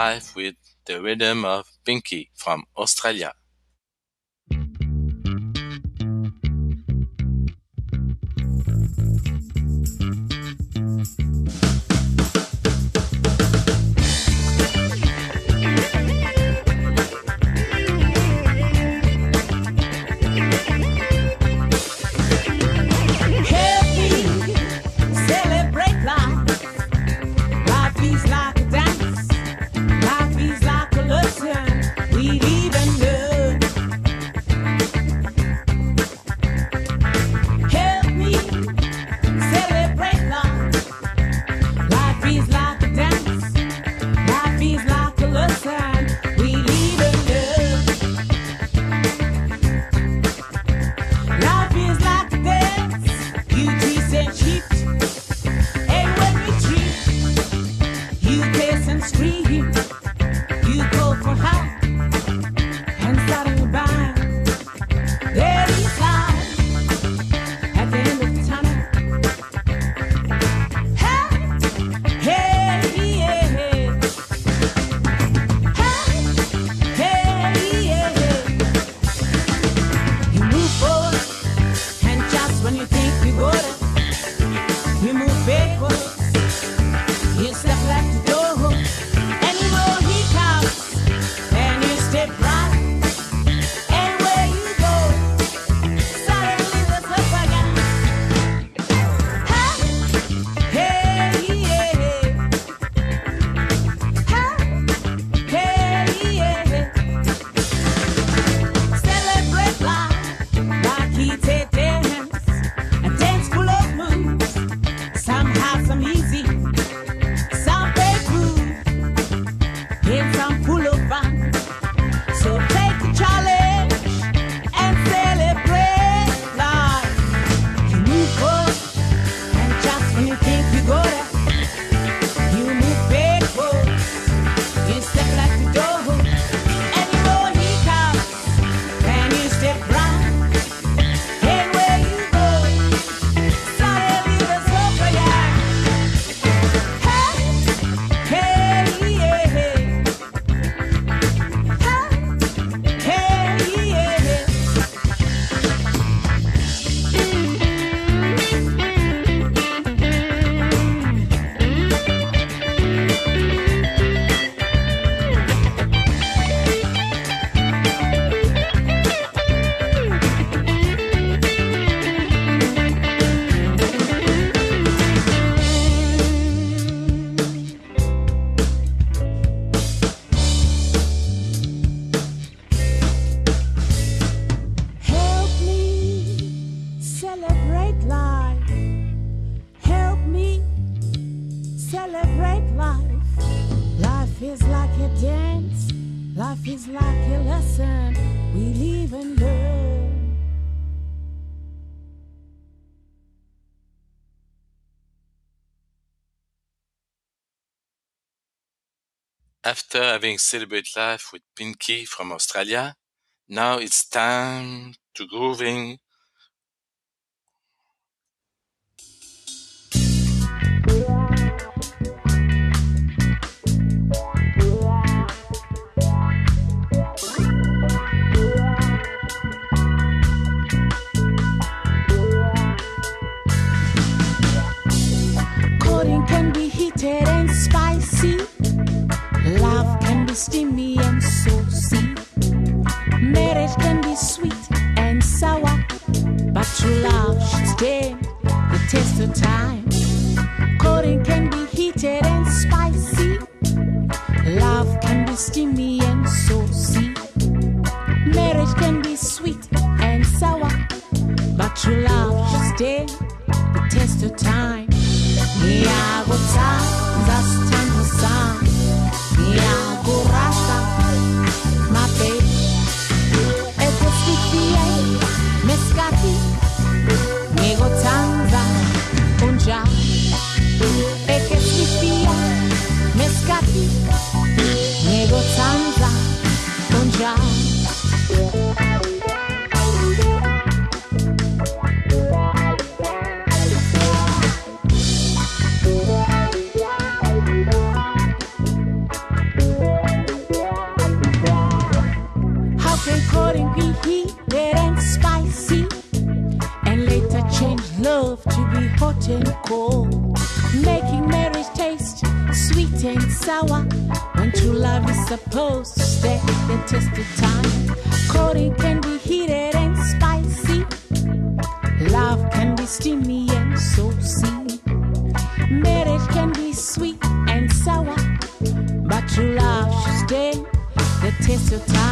life with the rhythm of Pinky from Australia. came from After a dance, life is like a lesson. we live and learn. after having celebrated life with Pinky from Australia, now it's time to grooving dare the test of time. Miago tsa zastano sa miago rasa mape egostitie meskati miago tsanza unja egostitie meskati miago tsanza love to be hot and cold, making marriage taste sweet and sour. When true love is supposed to stay the test of time, cooking can be heated and spicy. Love can be steamy and saucy. Marriage can be sweet and sour, but true love should stay the test of time.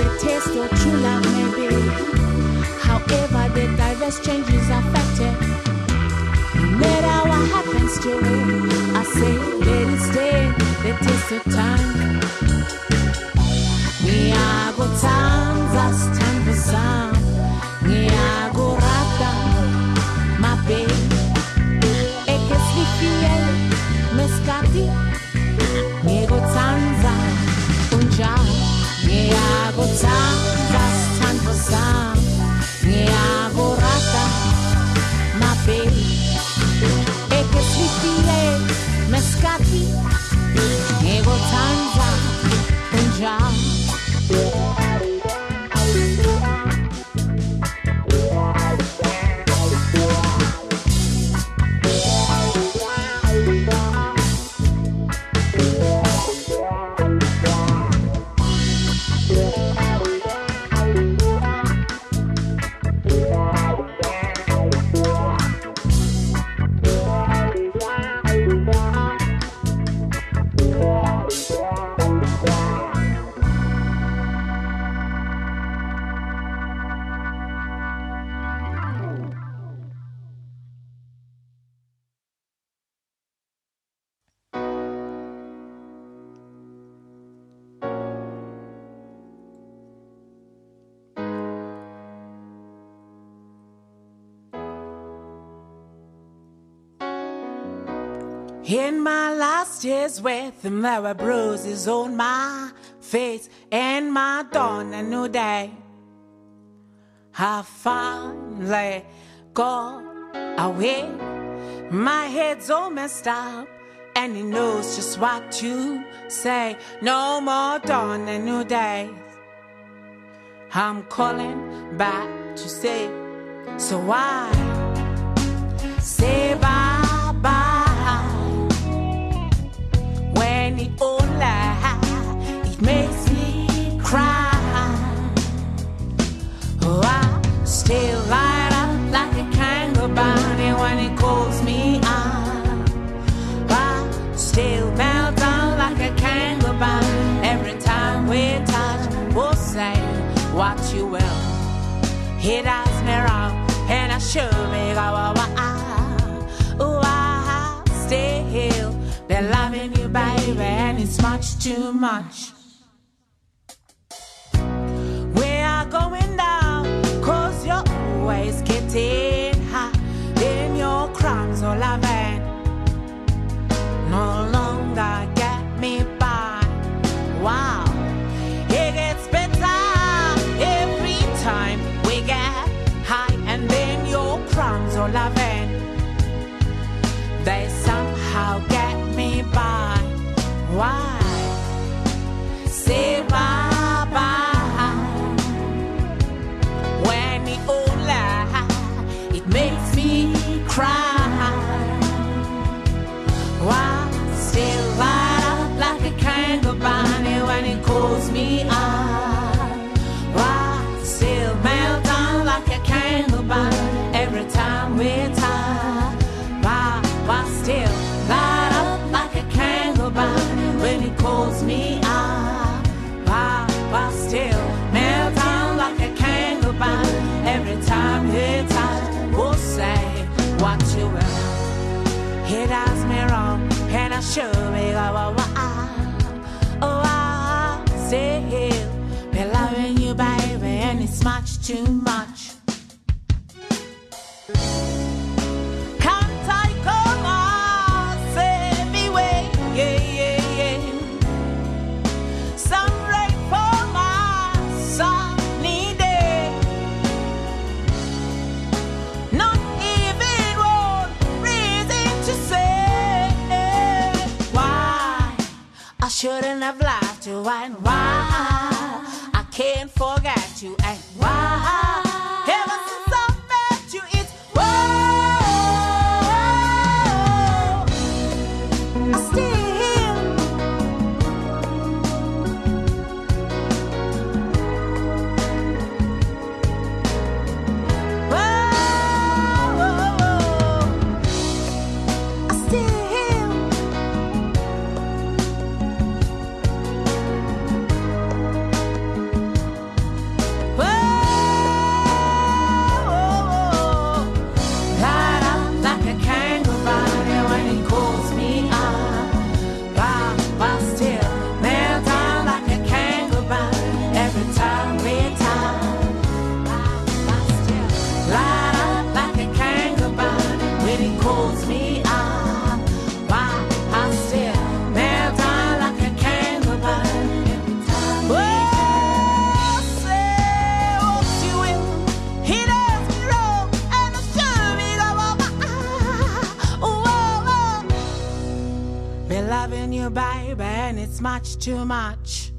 The taste of true love may be. However, the diverse changes affected. No matter what happens to it, I say let it stay the test of time. In my last years with him, there were bruises on my face and my dawn a new day. I finally got away. My head's all messed up, and he knows just what to say. No more dawn a new day. I'm calling back to say, so I say bye Still light up like a kangaroo when it calls me out. I still melt down like a kangaroo every time we touch. We'll say what you will. He does me wrong, and I should be go. Oh, I stay here, loving you, baby, and it's much too much. They somehow get me by. Why? Say and I should be go. Oh, I here, be loving you, baby, and it's much too much. To and why I can't forget much too much.